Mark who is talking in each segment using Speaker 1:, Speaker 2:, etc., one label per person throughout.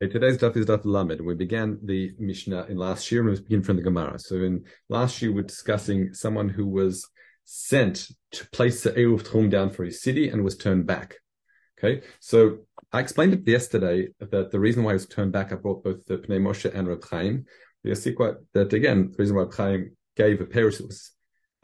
Speaker 1: Today's daf is daf lamed. We began the Mishnah in last year, and we begin from the Gemara. So in last year, we we're discussing someone who was sent to place the Eruv Tchum down for his city and was turned back. Okay, so I explained it yesterday that the reason why he was turned back, I brought both the Pnei Moshe and Reb Chaim. You see quite that again. The reason why Reb Chaim gave a perush was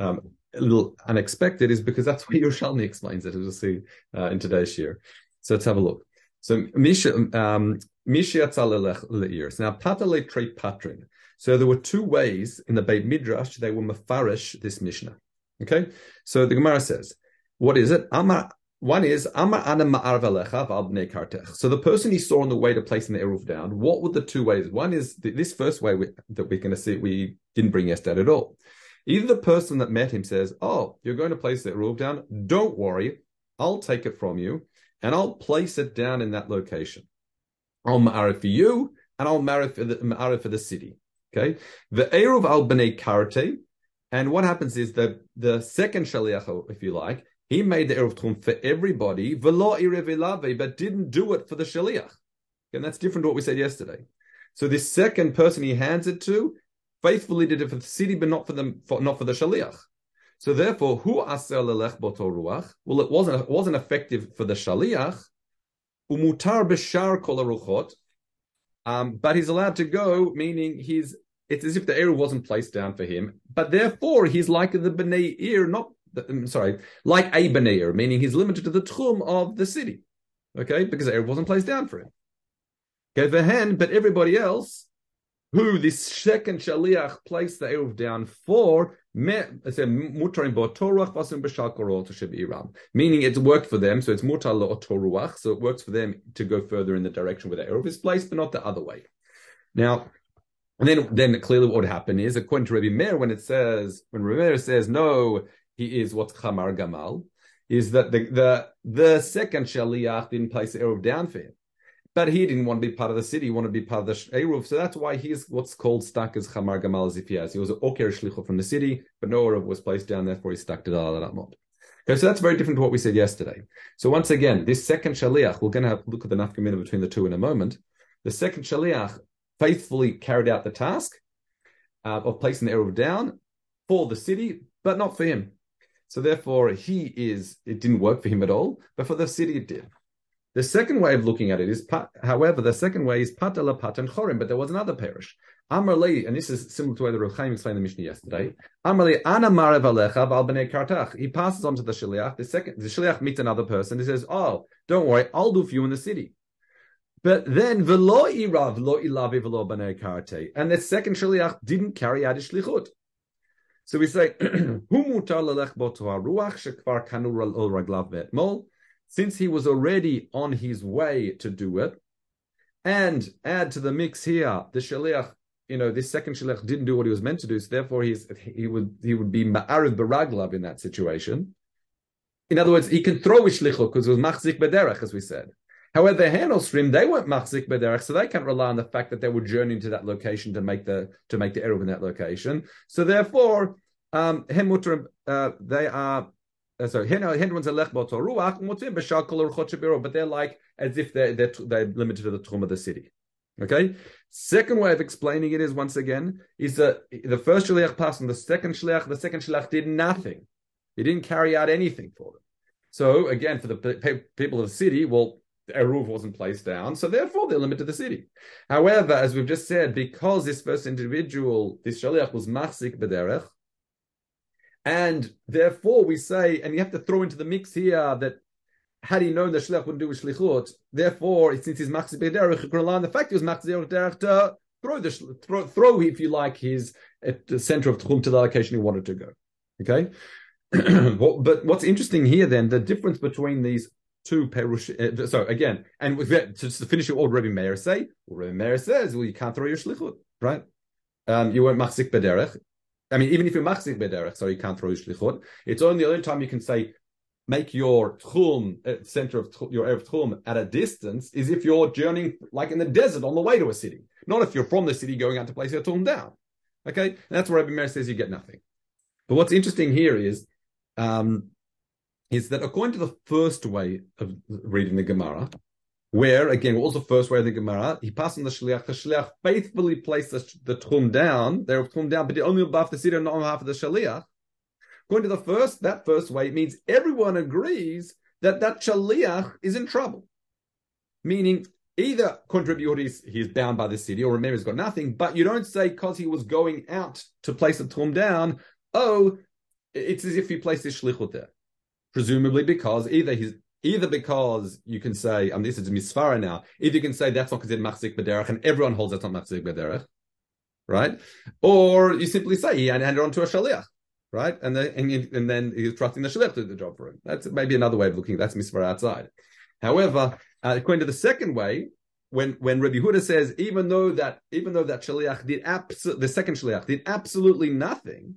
Speaker 1: um, a little unexpected is because that's where Yerushalmi explains it, as we'll see uh, in today's year. So let's have a look. So Misha, um, now, patale tre patrin. So there were two ways in the Beit Midrash they were mafarish this Mishnah. Okay, so the Gemara says, what is it? Amar. One is Amar Ana Kartech. So the person he saw on the way to placing the eruv down. What were the two ways? One is this first way we, that we're going to see we didn't bring yesterday at all. Either the person that met him says, "Oh, you're going to place the eruv down. Don't worry, I'll take it from you, and I'll place it down in that location." I'll marry for you, and I'll marry for the marry for the city. Okay, the eruv al bnei karte, and what happens is that the second shaliach, if you like, he made the eruv tchum for everybody, velo irevilave, but didn't do it for the shaliach. And that's different to what we said yesterday. So this second person he hands it to faithfully did it for the city, but not for them, for, not for the shaliach. So therefore, who aser lelech boto ruach? Well, it wasn't it wasn't effective for the shaliach, umutar b'shar kol aruchot, um, but he's allowed to go, meaning he's it's as if the eruv wasn't placed down for him, but therefore he's like the bnei ir, not the, I'm sorry, like a bnei ir, meaning he's limited to the tchum of the city, okay, because the eruv wasn't placed down for him. Okay, hand, but everybody else who this second shaliach placed the eruv down for, meaning it's worked for them, so it's mutar toruach, so it works for them to go further in the direction where the eruv is placed, but not the other way. Now, and then, then clearly what would happen is, according to Rabbi Meir, when it says, when Rabbi Meir says, no, he is what's chamar gamal, is that the, the, the second shaliach didn't place the eruv down for him. But he didn't want to be part of the city; he wanted to be part of the Eruv. So that's why he's what's called stuck as Chamar Gamal as if he was an Oker Shlichu from the city, but no Eruv was placed down, therefore he's stuck to Dalalamot. Okay, so that's very different to what we said yesterday. So once again, this second Shaliach, we're going to have look at the nafkamina between the two in a moment. The second Shaliach faithfully carried out the task uh, of placing the Eruv down for the city, but not for him. So therefore, he is, it didn't work for him at all, but for the city it did. The second way of looking at it is, however, the second way is patala patan chorim, but there was another perush. Amarli, and this is similar to the Rav Chaim explained in the Mishnah yesterday. Amarli ana marev alecha val bnei kartach. He passes on to the shliach. The second, the shliach meets another person. He says, "Oh, don't worry, I'll do for you in the city." But then velo irav lo ilavi velo bnei karte, and the second shliach didn't carry out his shlichut. So we say, "Hu mutar lelech ruach shekvar kanur al raglav be'etmol." Since he was already on his way to do it, and add to the mix here, the shaliach, you know, this second shaliach didn't do what he was meant to do, so therefore he's he would he would be ma'ariv baraglav in that situation. In other words, he can throw his shlichut because it was machzik bederach, as we said. However, the stream they weren't machzik bederach, so they can't rely on the fact that they were journeying to that location to make the to make the eruv in that location. So therefore, um, uh, they are uh, sorry, but they're like as if they're, they're, they're limited to the tchum of the city. Okay. Second way of explaining it is once again is that the first shliach passed on the second shliach. The second shliach did nothing. He didn't carry out anything for them. So again, for the people of the city, well, eruv wasn't placed down, so therefore they're limited to the city. However, as we've just said, because this first individual, this shaliach was machzik bederech, and therefore, we say, and you have to throw into the mix here that had he known that shliach wouldn't do a shlichut, therefore, since he's rely on the fact he was machzir b'derech to throw the throw, throw, if you like, his at the center of tchum to the location he wanted to go. Okay, but what's interesting here then, the difference between these two perush. Uh, so again, and with that, to, to finish it, what Rabbi Meir say? Well, Rabbi Meir says, well, you can't throw your shlichut, right? Um, you weren't machzik b'derech. I mean, even if you're machzik bederech, so you can't throw shlichut. It's only the only time you can say make your tchum uh, center of your erev tchum at a distance is if you're journeying like in the desert on the way to a city, not if you're from the city going out to place your tchum down. Okay, and that's where Rabbi Meir says you get nothing. But what's interesting here is, um, is that according to the first way of reading the Gemara, where again, what was the first way of the Gemara? He passed on the shliach. The shliach faithfully placed the, the tchum down. Were tchum down, but only above the cedar, not on half of the shliach. According to the first, that first way it means everyone agrees that that shaliach is in trouble. Meaning, either contribute he's, he's bound by the city, or remember he's got nothing. But you don't say because he was going out to place the tchum down. Oh, it's as if he placed his shlichut there, presumably because either he's Either because you can say, um, this is misfara now, either you can say that's not considered machzik b'derech, and everyone holds that's not machzik b'derech, right? Or you simply say he handed it on to a shaliach, right? And then, and, you, and then he's trusting the shaliach to do the job for him. That's maybe another way of looking. At that's misfara outside. However, uh, according to the second way, when when Rabbi Huda says even though that even though that shaliach did abs- the second shaliach did absolutely nothing,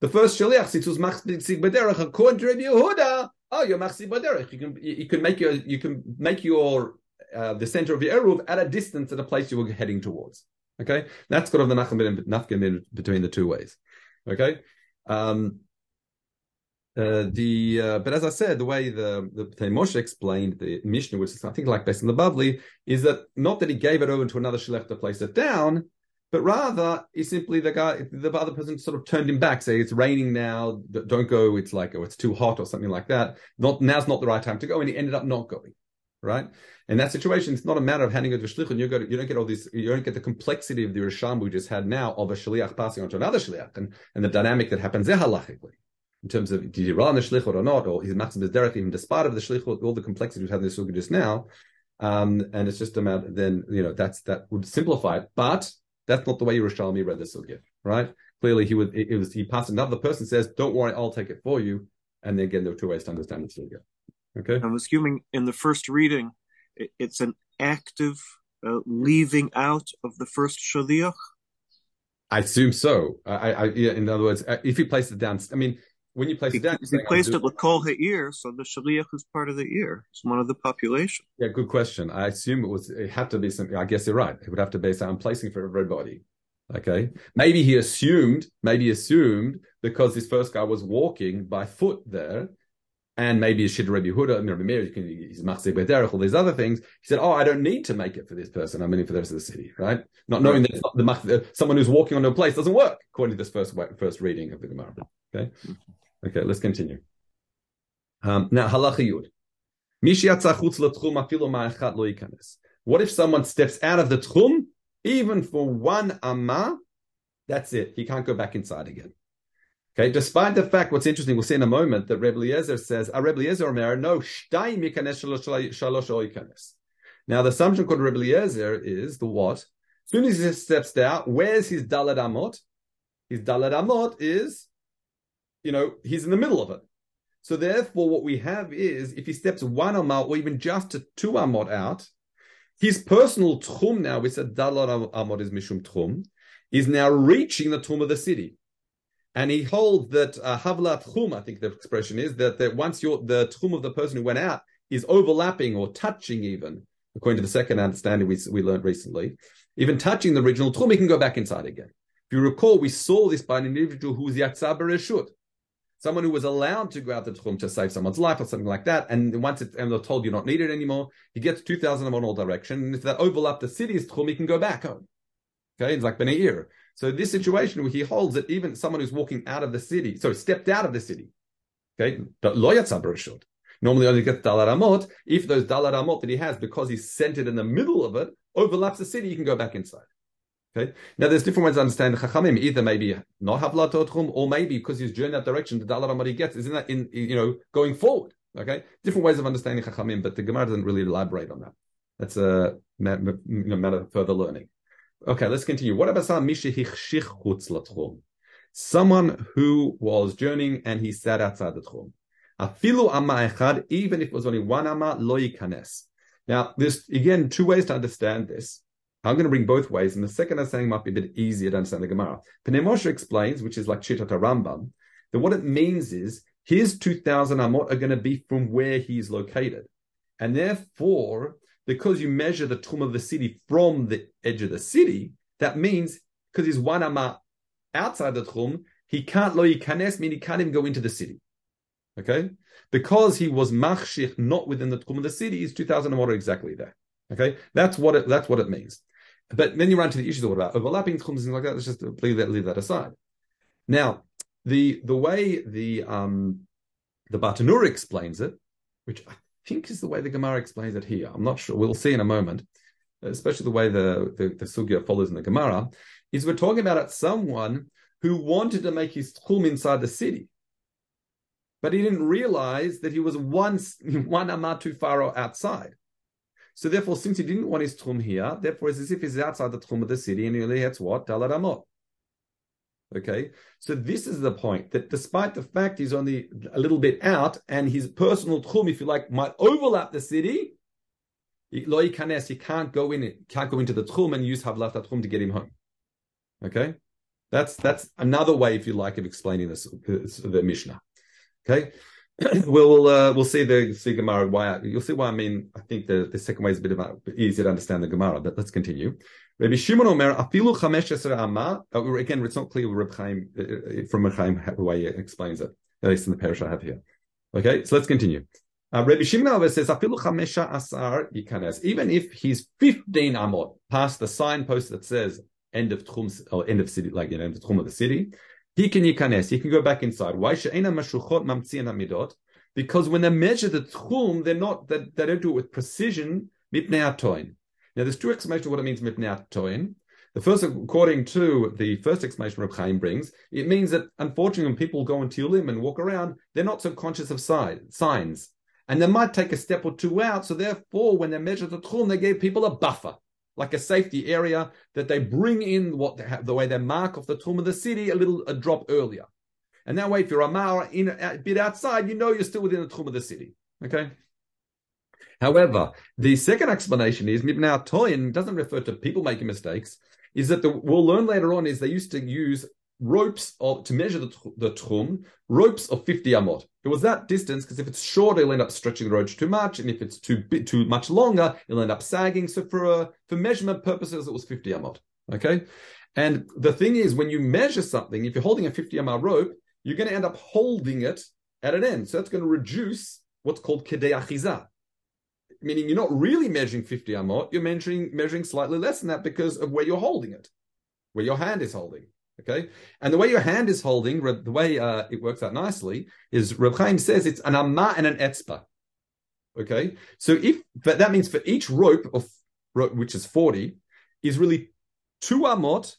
Speaker 1: the first shaliach situs machzik b'derech according to Rabbi Yehuda oh, you're machsi baderech. You can you can make your you can make your uh, the center of your eruv at a distance at a place you were heading towards. Okay, that's kind of the nafkan between the two ways. Okay, um, uh, the uh, but as I said, the way the the Moshe explained the Mishnah, which is I think like based on the Bavli, is that not that he gave it over to another shlech to place it down, but rather he simply the guy the other person sort of turned him back say it's raining now don't go it's like oh it's too hot or something like that. Not now's not the right time to go and he ended up not going right? In that situation it's not a matter of handing over to shliach and you, you don't get all this you don't get the complexity of the risham we just had now of a shliach passing on to another shliach and, and the dynamic that happens there halachically in terms of did he run the shlichut or not or his maxim is derech even despite of the shlichut all the complexity we've had in this sugya just now um, and it's just a matter then you know that's that would simplify it but that's not the way Yerushalmi read the sugya, right? Clearly, he would. It, was he passed another person says, "Don't worry, I'll take it for you." And then again, there are two ways to understand the sugya. Okay.
Speaker 2: I'm assuming in the first reading, it's an active uh, leaving out of the first shaliach.
Speaker 1: I assume so. I, I, yeah, in other words, uh, if he places it down, I mean, when you place it down,
Speaker 2: he placed it with lakol ha'ir, so the shaliach is part of the ear. It's one of the population.
Speaker 1: Yeah, good question. I assume it was. It had to be something. I guess you're right. It would have to be some placing for everybody. Okay, maybe he assumed. Maybe he assumed because this first guy was walking by foot there, and maybe a Shid Rabbi Huda, Rabbi Meir, he's Machzeh Bederech, all these other things. He said, "Oh, I don't need to make it for this person. I'm in it for the rest of the city, right? Not knowing that not the someone who's walking on a place doesn't work according to this first first reading of the Gemara. Okay." Mm-hmm. Okay, let's continue. Um, now, halacha yud. What if someone steps out of the tchum, even for one amma? That's it. He can't go back inside again. Okay, despite the fact, what's interesting, we'll see in a moment that Reb Eliezer says, ah, Rebbe Eliezer no, shalosh. Now, the assumption called Reb Eliezer is the what? As soon as he steps out, where's his dalad amot? His dalad amot is you know, he's in the middle of it. So therefore, what we have is if he steps one amot or even just two amot out, his personal tchum now, we said dalot amot is mishum tchum, is now reaching the tchum of the city. And he holds that uh, havlat tchum, I think the expression is, that, that once you're, the tchum of the person who went out is overlapping or touching even, according to the second understanding we, we learned recently, even touching the original tchum, he can go back inside again. If you recall, we saw this by an individual who was Yatzah someone who was allowed to go out the tchum to save someone's life or something like that, and once it's, and they're told you're not needed anymore, he gets 2,000 in all direction, and if that overlap the city's tchum, he can go back home. Okay, it's like Beneir. So this situation where he holds that even someone who's walking out of the city, so stepped out of the city, okay, should normally only gets dalar amot. If those dalar amot that he has, because he's centered in the middle of it, overlaps the city, he can go back inside. Okay. Now there's different ways to understand chachamim. Either maybe not have latotchum, or maybe because he's journeying that direction, the dalar he gets is in that in you know going forward. Okay. Different ways of understanding chachamim, but the Gemara doesn't really elaborate on that. That's a matter of further learning. Okay, let's continue. What about some someone who was journeying and he sat outside the tchum? Afilu amma echad, even if it was only one amma, lo yikanes. Now, there's again two ways to understand this. I'm going to bring both ways, and the second understanding might be a bit easier to understand the Gemara. Pnei Moshe explains, which is like Shitat Rambam, that what it means is his 2,000 amot are going to be from where he's located. And therefore, because you measure the tchum of the city from the edge of the city, that means because he's one amah outside the tchum, he can't lo yikanes, meaning he can't even go into the city. Okay, because he was machshich not within the tchum of the city, is two thousand amot exactly there. Okay, that's what it that's what it means. But then you run to the issues of what about overlapping tchums and things like that. Let's just leave that leave that aside. Now, the the way the um the Bartanura explains it, which I think is the way the Gemara explains it here. I'm not sure. We'll see in a moment, especially the way the the, the Sugya follows in the Gemara, is we're talking about someone who wanted to make his tchum inside the city, but he didn't realize that he was one one amah too far outside. So therefore, since he didn't want his tchum here, therefore it's as if he's outside the tchum of the city and he only has what dalad amot. Okay, so this is the point that despite the fact he's only a little bit out and his personal tchum, if you like, might overlap the city, lo kanes, he can't go in can't go into the tchum and use havlat tchum to get him home. Okay, that's that's another way, if you like, of explaining this the Mishnah. Okay, we'll uh, we'll see the see Gemara why you'll see why I mean I think the, the second way is a bit of easier to understand the Gemara, but let's continue. Rabbi Shimon Omer, afilu chamesh amma. Uh, again, it's not clear Reb Chaim, uh, uh, from Reb Chaim the way he explains it, at least in the perush I have here. Okay, so let's continue. Uh, Rabbi Shimon says, afilu chamesha asar yikanes. Even if he's 15 amot past the signpost that says end of tchum, or end of city, like, you know, the tchum of the city, he can yikanes, he can go back inside. Why? Because when they measure the tchum, they're not, they, they don't do it with precision, mipnei now, there's two explanations of what it means mipnei. The first, according to the first explanation Reb Chaim brings, it means that unfortunately, when people go into limb and walk around, they're not so conscious of signs, and they might take a step or two out. So therefore, when they measure the tchum, they gave people a buffer, like a safety area that they bring in what they have, the way they mark off the tchum of the city a little a drop earlier, and that way, if you're a mile in a bit outside, you know you're still within the tchum of the city. Okay. However, the second explanation is now Toyin doesn't refer to people making mistakes. Is that the, we'll learn later on is they used to use ropes of, to measure the, the tchum, ropes of 50 amot. It was that distance because if it's short, it'll end up stretching the rope too much, and if it's too bit too much longer, it'll end up sagging. So for uh, for measurement purposes, it was 50 amot. Okay, and the thing is, when you measure something, if you're holding a 50 amot rope, you're going to end up holding it at an end. So that's going to reduce what's called kedei achizah meaning you're not really measuring 50 amot, you're measuring measuring slightly less than that because of where you're holding it, where your hand is holding. Okay, and the way your hand is holding, the way uh, it works out nicely is Reb Chaim says it's an amma and an etzba. Okay, so if but that means for each rope of which is 40 is really two amot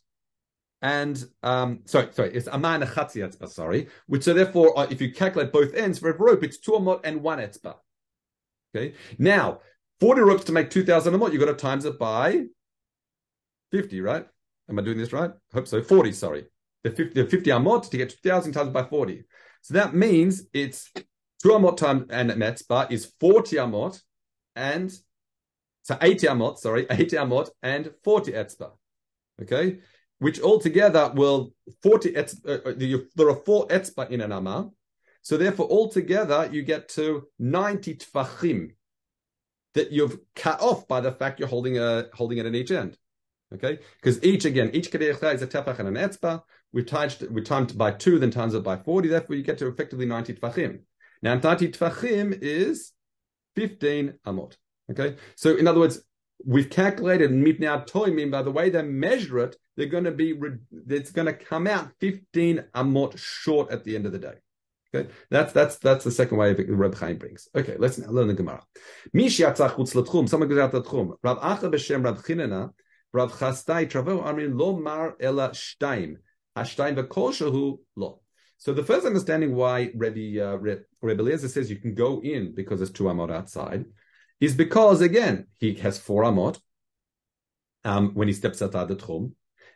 Speaker 1: and um sorry sorry it's amma and a chatzi etzba sorry which so therefore uh, if you calculate both ends for every rope it's two amot and one etzba Okay. Now, 40 ropes to make 2,000 amot, you've got to times it by 50, right? Am I doing this right? I hope so. 40, sorry. The 50, the 50 amot to get 2,000 times by 40. So that means it's 2 amot times and metzba is 40 amot and so 80 amot, sorry, 80 amot and 40 etzba. Okay? Which altogether will 40 etzba, uh, uh there are four etzba in an amah. So therefore, altogether, you get to 90 tfachim that you've cut off by the fact you're holding a holding it at each end. Okay, because each again, each kedei is a tefach and an etzba. We timed we timed by two, then times it by forty. Therefore, you get to effectively ninety tfachim. Now, ninety tfachim is fifteen amot. Okay, so in other words, we've calculated mitnei toimim by the way they measure it. They're going to be it's going to come out fifteen amot short at the end of the day. Okay, that's that's that's the second way the Reb Chaim brings. Okay, let's now learn the Gemara. Mish. Someone goes out the tchum. Rav Acha b'shem Rav Chinena. Rav Chastai Travo Amrin lo mar ela shtaim. Ashtaim v'kol lo. So the first understanding why Rebbe uh, Rebbe Eliezer says you can go in because there's two amot outside is because again he has four amot um, when he steps outside the tchum,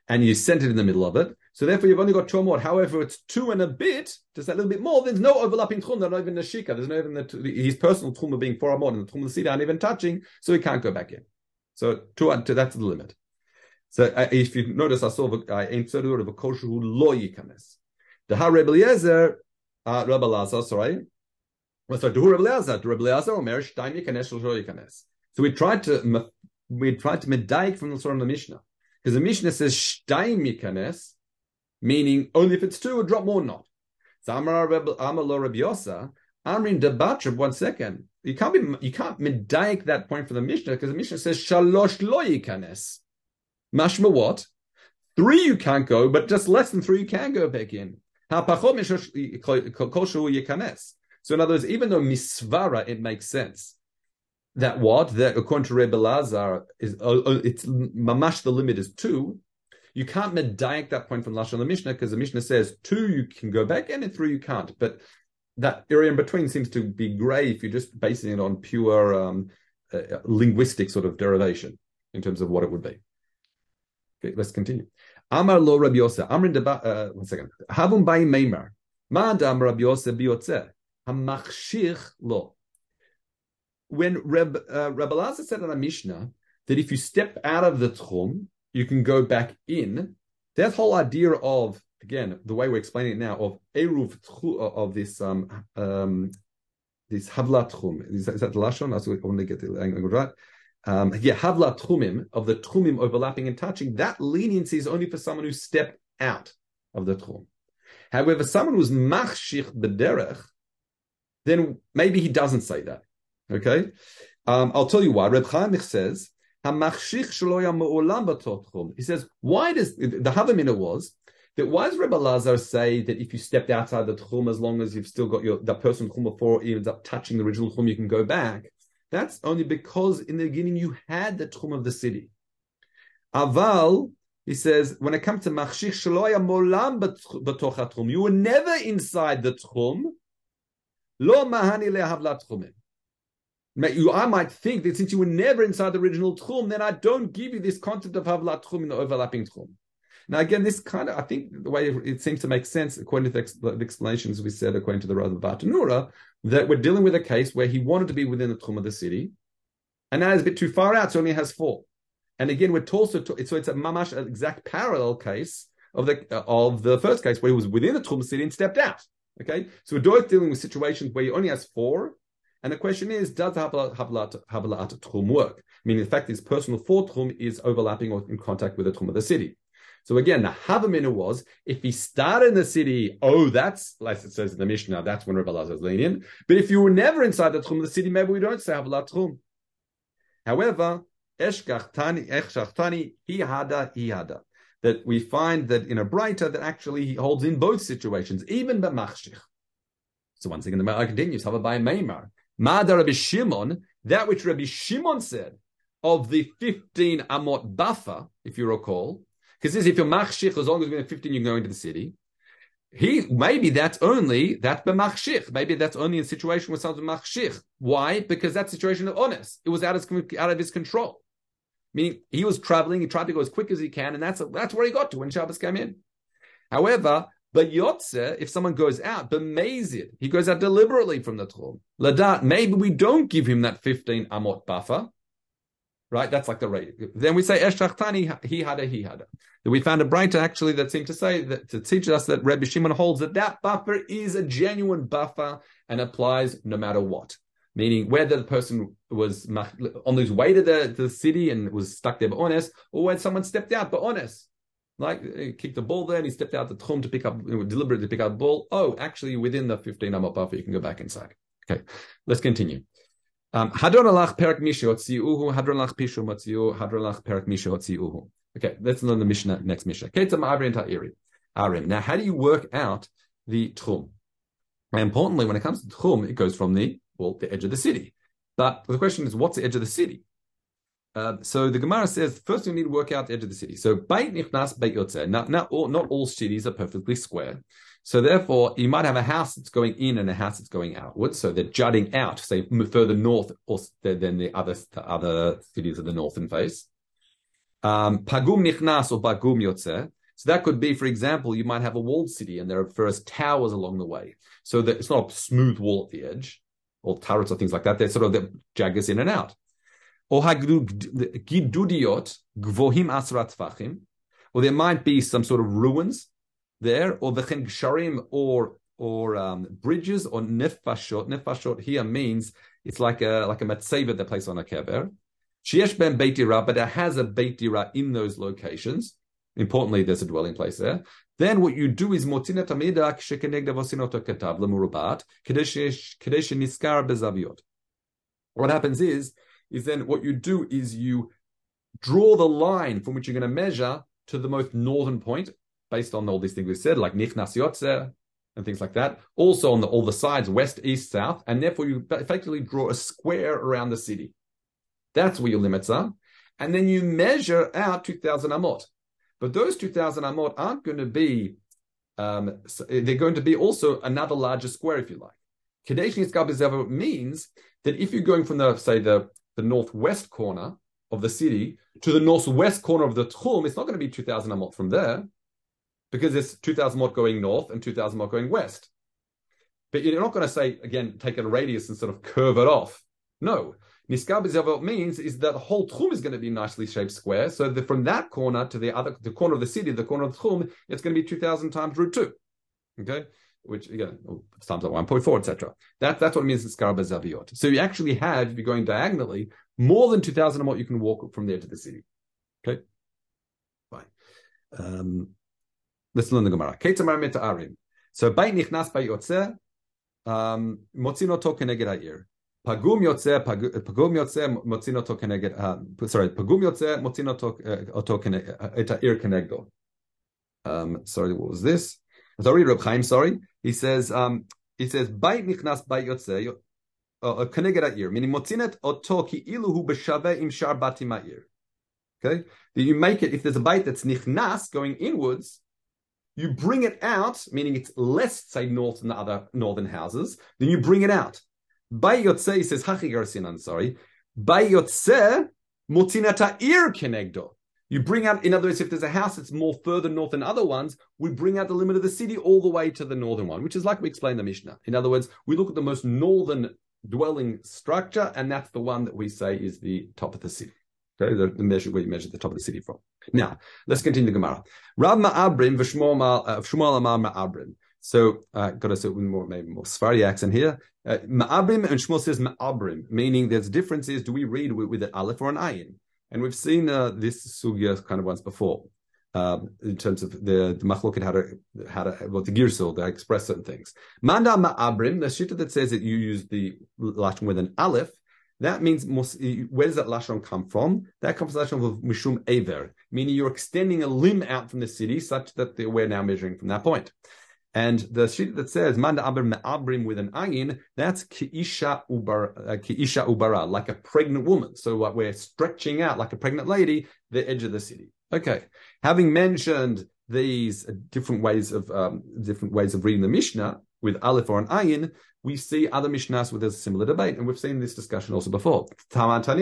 Speaker 1: and you sent it in the middle of it. So therefore, you've only got two amot. However, it's two and a bit, just a little bit more. There's no overlapping tchum. There's not even the shika. There's no even the, his personal tchum being four amot and the tchum of the cedar aren't even touching, so he can't go back in. So two, two that's the limit. So uh, if you notice, I saw I inserted the word of a kosher who lo yikanes. The ha Rebbe Eliezer, uh, Rebbe Lazar, sorry. Well, sorry, do Rebbe Eliezer, do Rebbe Eliezer, Omer shtaim yikanes yikanes. So we tried to we tried to medaik from the sort of the Mishnah because the Mishnah says shtaim yikanes meaning only if it's two, a drop more not. So Amar Rabbi Yosa, Amrin Debatra, one second. You can't be you can't medayik that point from the Mishnah because the Mishnah says shalosh lo yikanes. Mashma what? Three you can't go, but just less than three you can go back in. So in other words, even though misvara, it makes sense that what that according to Rebbe Lazar is uh, uh, it's mamash the limit is two. You can't medayik that point from Lashon the Mishnah because the Mishnah says two you can go back in and three you can't. But that area in between seems to be grey if you're just basing it on pure um, uh, linguistic sort of derivation in terms of what it would be. Let's continue. Amar lo Rabbi Yosef. Amrin deba. Uh, one second. Havum bayim meimar. Ma adam Rabbi Yosef biyotzeh. Hamachshich lo. When Reb uh, Rabbi Lazar said in a Mishnah that if you step out of the tchum, you can go back in. That whole idea of again the way we're explaining it now of eruv of this um um this havla tchum is that, is that the lashon? I want to get the language right um, yeah, havla tchumim of the tchumim overlapping and touching, that leniency is only for someone who stepped out of the tchum. However, someone who's machshich bederech, then maybe he doesn't say that. Okay, um, I'll tell you why. Reb Chaim says, He says, why does the Havamina was that why does Rebbe Lazar say that if you stepped outside the tchum, as long as you've still got your the person tchum before ends up touching the original tchum, you can go back? That's only because in the beginning you had the tchum of the city. Aval, he says, when it comes to machshich shaloya molam b'toch tchum, you were never inside the tchum. Lo mahani lehavla tchumim. I might think that since you were never inside the original tchum, then I don't give you this concept of havlat tchum in the overlapping tchum. Now, again, this kind of, I think the way it seems to make sense, according to the, explanations we said, according to the Rav Bartanura, that we're dealing with a case where he wanted to be within the Tchum of the city, and now it's a bit too far out, so only has four. And again, we're also, so it's a mamash, exact parallel case of the of the first case where he was within the Tchum city and stepped out. Okay, so we're dealing with situations where he only has four, and the question is, does Havlat Tchum work? Meaning, the fact his personal four Tchum is overlapping or in contact with the Tchum of the city. So again, the Havamina was if he started in the city, oh, that's like it says in the Mishnah, that's when Rabbi Lazar is lenient. But if you were never inside the Tchum of the city, maybe we don't say Havalat Tchum. However, Eshkachtani, Eshkachtani, he hada, he hada. That we find that in a braita that actually he holds in both situations, even b'machshich. So once again, the Gemara continues, by Meimar. Mada Rabbi Shimon, that which Rabbi Shimon said of the 15 amot buffer, if you recall, because if you're machshich, as long as you're 15, you can go into the city. He maybe that's only that b'machshich. Maybe that's only a situation where someone's machshich. Why? Because that situation of honest. It was out of out of his control. Meaning he was traveling. He tried to go as quick as he can, and that's that's where he got to when Shabbos came in. However, but Yotze, if someone goes out, b'mezid, he goes out deliberately from the Tchum. Ladat, maybe we don't give him that 15 amot buffer, right? That's like the rate. Then we say Eshachtani, he had a he had a. We found a braita actually that seemed to say that to teach us that Rabbi Shimon holds that that buffer is a genuine buffer and applies no matter what. Meaning whether the person was on his way to the, to the city and was stuck there, but honest, or when someone stepped out, but honest. Like he kicked the ball there and he stepped out the tchum to pick up, eh, deliberately pick up the ball. Oh, actually within the 15 number buffer, you can go back inside. Okay, let's continue. Um, hadron alach perak mishu hotziuhu, hadron alach pishu matziu, hadron alach perak mishu hotziuhu. Okay, let's learn the Mishnah next Mishnah. Now, how do you work out the tchum? And importantly, when it comes to tchum, it goes from the well, the edge of the city. But the question is, what's the edge of the city? Uh, so the Gemara says first you need to work out the edge of the city. So beit nichnas beit yotze. All not all cities are perfectly square. So therefore, you might have a house that's going in and a house that's going outwards. So they're jutting out, say further north than the other other cities of the northern face. Um, pagum nichnas or bagum yotze. So that could be, for example, you might have a walled city and there are first towers along the way. So that it's not a smooth wall at the edge, or turrets or things like that. They're sort of the jaggers in and out. Or gidudiot gvohim asrat. Or there might be some sort of ruins there, or v'chen gsharim, or or um, bridges, or nefashot. Nefashot here means it's like a like a matzeva that place on a kever. Sheyesh ben beit but it has a beit in those locations. Importantly, there's a dwelling place there. Then what you do is motina tamida shekenegda vosinoto ketav lemurubat kadesh niskar bezaviot. What happens is, is then what you do is you draw the line from which you're going to measure to the most northern point, based on all these things we said, like nichnas yotzer and things like that. Also on the, all the sides, west, east, south, and therefore you effectively draw a square around the city. That's where your limits are. And then you measure out 2,000 amot. But those 2,000 amot aren't going to be, um, they're going to be also another larger square, if you like. Kadesh Nitzgal means that if you're going from the, say, the, the northwest corner of the city to the northwest corner of the Tchum, it's not going to be 2,000 amot from there because there's 2,000 amot going north and 2,000 amot going west. But you're not going to say, again, take a radius and sort of curve it off. No, Niskar means is that the whole tchum is going to be nicely shaped square. So the, from that corner to the other, the corner of the city, the corner of the tchum, it's going to be 2,000 times root 2. Okay? Which, again, it's times at 1.4, etc. That, that's what it means Niskar Bezaviot. So you actually have, if you're going diagonally, more than 2,000 amot you can walk from there to the city. Okay? Fine. Um, Let's learn the Gemara. Ketamar mit arim. So bait nichnas bait yotze. Motzino to keneged ha'ir. Pagum yotze, pagum yotze, motzino to keneged, sorry, pagum yotze, motzino to keneged, et ha'ir kenegdo. Um, sorry, what was this? Sorry, Reb Chaim, sorry. He says, um, he says, bait nichnas bait yotze, uh, uh, keneged ha'ir. Meaning, motzinet oto ki ilu hu b'shaveh im shar batim ha'ir. Okay? You make it, if there's a bite that's nichnas, going inwards, you bring it out, meaning it's less, say, north than the other northern houses, then you bring it out. By Yotze, he says, Hachi Garsinan, sorry. By Yotze, Motinata ir kenegdo. You bring out, in other words, if there's a house that's more further north than other ones, we bring out the limit of the city all the way to the northern one, which is like we explained the Mishnah. In other words, we look at the most northern dwelling structure, and that's the one that we say is the top of the city. Okay, the, the measure where you measure the top of the city from. Now, let's continue the Gemara. Rav Ma'abrim v'Shmuel Amar Ma'abrim. So, uh, got a certain more, maybe more Sfari accent here. Uh, ma'abrim and Shmuel says ma'abrim, meaning there's differences. Do we read with, with an aleph or an ayin? And we've seen uh, this sugya kind of once before. Um, in terms of the, the machloket, how to, how to, well, the girsil, they express certain things. Manda ma'abrim, the shita that says that you use the lashon with an aleph, that means, where does that lashon come from? That comes from the lashon of mishum aver, meaning you're extending a limb out from the city such that we're now measuring from that point. And the sheet that says manda aber me'abrim with an ayin, that's kiisha ubar, uh, kiisha ubara, like a pregnant woman. So what we're stretching out like a pregnant lady, the edge of the city. Okay, having mentioned these different ways of um, different ways of reading the Mishnah with aleph or an ayin, we see other Mishnahs where there's a similar debate, and we've seen this discussion also before. Becomes avdal.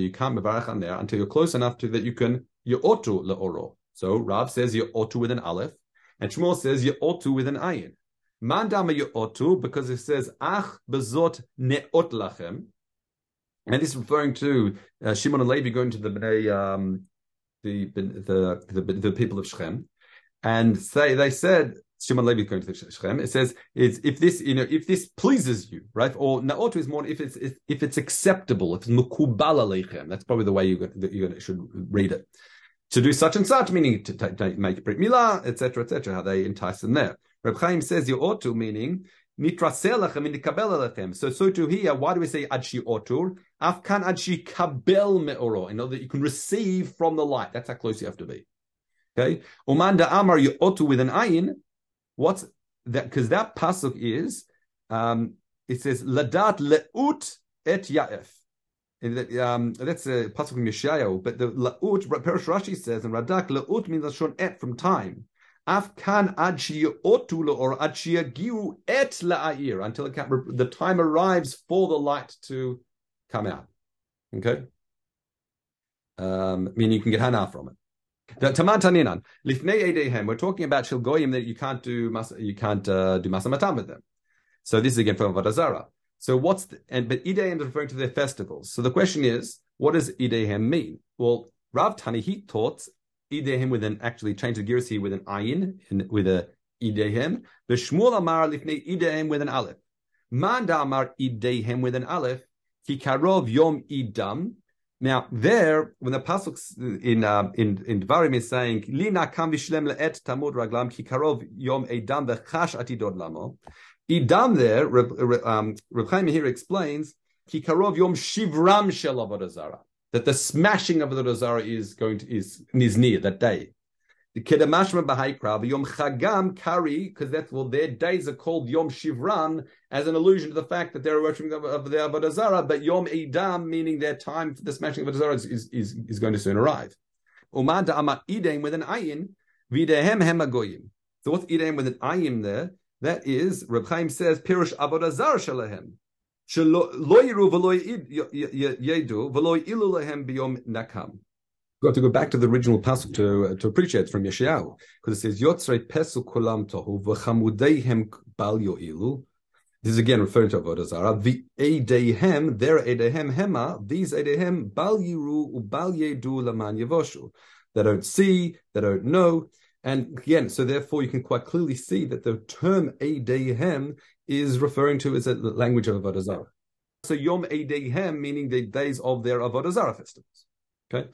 Speaker 1: You can't mevarch there until you're close enough to that you can Ye'otu le'oro. So Rav says Ye'otu with an aleph, and Shmuel says Ye'otu with an ayin. Mandama Ye'otu, because it says Ach bezot ne'ot lachem, and this is referring to uh, Shimon and Levi going to the Bnei, um, the, the, the, the, people of Shechem, and say they said Shimon Levi is going to Shechem. It says it's if this you know if this pleases you, right? Or naotu is more if it's if, it's acceptable, if it's mukubal aleichem. That's probably the way you you should read it to do such and such, meaning to, to, to make brit milah, etc., etc. How they entice them there. Reb Chaim says you ought to, meaning so, so to here, why do we say adshi otur? Afkan adshi kabel meoro. In other, you can receive from the light. That's how close you have to be. Okay. Umanda amar you otu with an ayin. What's that? Because that pasuk is, um, it says ladat leut et yaef. Um, that's a pasuk from Yeshayahu, but the laut Perush Rashi says, and Radak laut means shon et from time. Afkan ad otula or giu et la'ir until the time arrives for the light to come out. Okay, um, meaning you can get hana from it. The taman taninan lifnei edehem. We're talking about shilgoyim that you can't do you can't uh, do masamatam with them. So this is again from Avodah Zarah. So what's the, and but Idehem is referring to their festivals. So the question is, what does Idehem mean? Well, Rav Tani taught Idehem with an actually change the gears here with an ayin in, with a Idehem. The Shmuel Amar lifnei Idehem with an aleph. Manda Amar Idehem with an aleph. Ki karov yom idam. Now, there, when the pasuk in um, in in Dvarim is saying, "Lina kam vishlem leet tamud raglam ki karov yom edam v'chash atidod lamo," edam there, um, Reb Chaim here explains, "Ki karov yom shivram shel avodah that the smashing of the zara is going to is is near that day. The Kedamashma Bahaikra, Yom Chagam Kari, because that's well, their days are called Yom Shivran, as an allusion to the fact that they're worshipping of, of the Avodah but Yom Idam, meaning their time for the smashing of Avodah Zarah is, is, is, going to soon arrive. Umad Ama Idem with an Ayin, Videhem Hemagoyim. So what's Idem with an Ayin there? That is, Reb Chaim says, Pirush Avodah Zarah Shalahem. Nakam got to go back to the original pasuk to uh, to appreciate from Yeshayahu because it says Yotzrei Pesu Kolam Tohu v'Chamudeihem Bal Yoilu. This is again referring to Avodah Zarah. The Eidehem, their Eidehem Hema, these Eidehem Bal Yiru Ubal Yedu Laman Yevoshu. They don't see, they don't know. And again, so therefore you can quite clearly see that the term Eidehem is referring to as a language of Avodah Zarah. So Yom Eidehem, meaning the days of their Avodah Zarah festivals. Okay.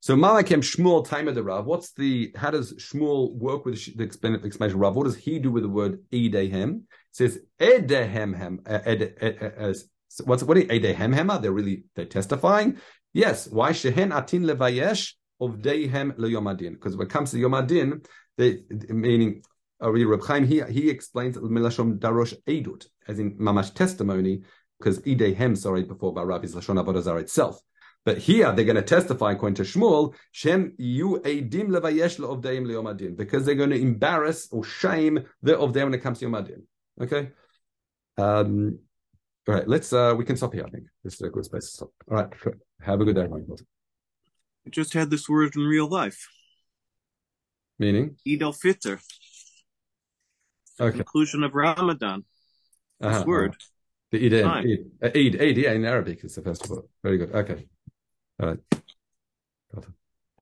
Speaker 1: So Malakim Shmuel of the Rav. What's the how does Shmuel work with the explanation Rav? What does he do with the word edehem? It says edehem hem. Uh, ed, uh, uh, uh, ed, ed, what's what edehem hema? They're really they're testifying. Yes. Why shehen atin levayesh of dehem leyomadin? Because when it comes to yomadin, they meaning uh, Reb Chaim he he explains milashom darosh edut as in mamash testimony because edehem sorry before by Rav is lashon avodah itself. But here they're going to testify according to Shmuel, Shem yu edim levayesh le'ovdeim le'omadin, because they're going to embarrass or shame the of them when it comes to Yom Adin. Okay. Um, all right, let's uh we can stop here, I think. This is a good space to stop. All right, have a good day, everyone.
Speaker 2: I just had this word in real life.
Speaker 1: Meaning?
Speaker 2: Eid al-Fitr.
Speaker 1: Okay.
Speaker 2: Conclusion of Ramadan. This uh-huh, word. Uh-huh.
Speaker 1: The Eid, Eid, Eid, Eid, yeah, in Arabic is the first word. Very good. Okay. All right.